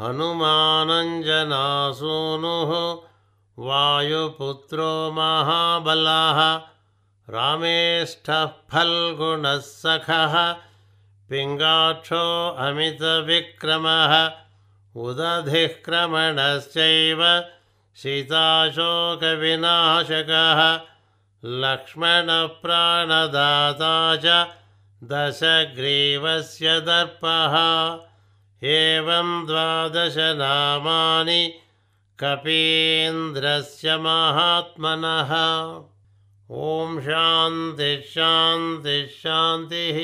हनुमानञ्जनासूनुः वायुपुत्रो महाबलः रामेष्ठः फल्गुणः सखः पिङ्गाक्षो अमितविक्रमः उदधिक्रमणश्चैव सीताशोकविनाशकः लक्ष्मणप्राणदाता च दशग्रीवस्य दर्पः एवं द्वादशनामानि कपीन्द्रस्य महात्मनः। ॐ शान्तिः शान्तिः शान्तिः